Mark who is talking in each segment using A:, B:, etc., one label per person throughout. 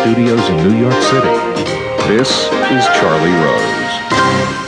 A: studios in New York City. This is Charlie Rose.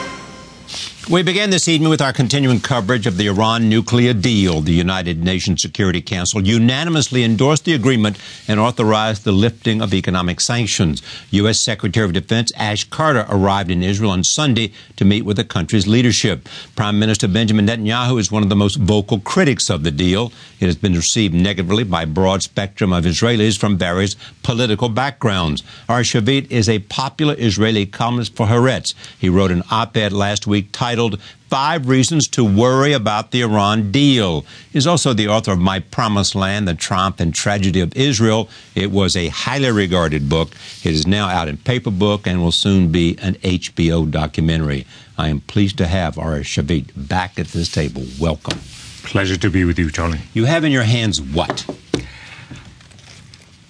B: We begin this evening with our continuing coverage of the Iran nuclear deal. The United Nations Security Council unanimously endorsed the agreement and authorized the lifting of economic sanctions. U.S. Secretary of Defense Ash Carter arrived in Israel on Sunday to meet with the country's leadership. Prime Minister Benjamin Netanyahu is one of the most vocal critics of the deal. It has been received negatively by a broad spectrum of Israelis from various political backgrounds. Ari Shavit is a popular Israeli columnist for Haaretz. He wrote an op-ed last week titled titled Five Reasons to Worry About the Iran Deal. He's also the author of My Promised Land, The Triumph and Tragedy of Israel. It was a highly regarded book. It is now out in paper book and will soon be an HBO documentary. I am pleased to have Ari Shavit back at this table. Welcome.
C: Pleasure to be with you, Charlie.
B: You have in your hands what?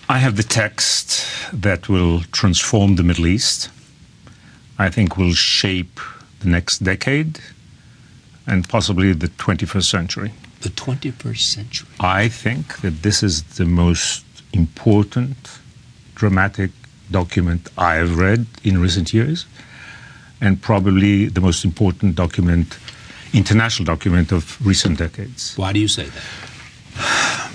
C: I have the text that will transform the Middle East. I think will shape the next decade and possibly the 21st century.
B: The 21st century?
C: I think that this is the most important, dramatic document I have read in recent years, and probably the most important document, international document of recent decades.
B: Why do you say that?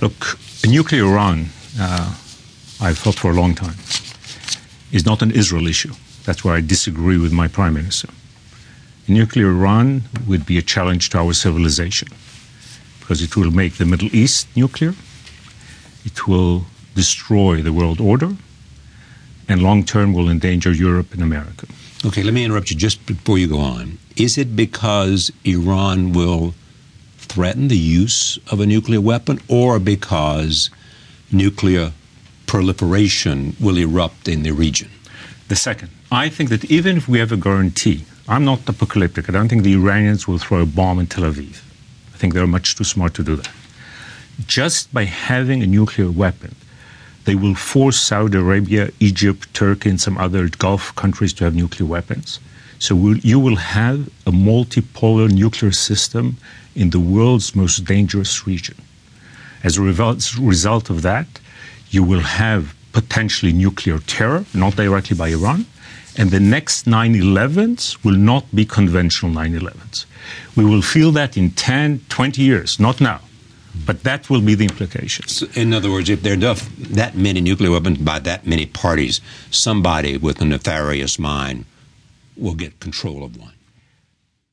C: Look, nuclear Iran, uh, I've thought for a long time is not an Israel issue. That's where I disagree with my prime minister. A Nuclear Iran would be a challenge to our civilization because it will make the Middle East nuclear, it will destroy the world order, and long term will endanger Europe and America.
B: Okay, let me interrupt you just before you go on. Is it because Iran will threaten the use of a nuclear weapon or because nuclear proliferation will erupt in the region?
C: The second. I think that even if we have a guarantee, I'm not apocalyptic. I don't think the Iranians will throw a bomb in Tel Aviv. I think they're much too smart to do that. Just by having a nuclear weapon, they will force Saudi Arabia, Egypt, Turkey, and some other Gulf countries to have nuclear weapons. So we'll, you will have a multipolar nuclear system in the world's most dangerous region. As a result of that, you will have potentially nuclear terror, not directly by Iran. And the next 9 11s will not be conventional 9 11s. We will feel that in 10, 20 years, not now. But that will be the implications.
B: in other words, if there are that many nuclear weapons by that many parties, somebody with a nefarious mind will get control of one.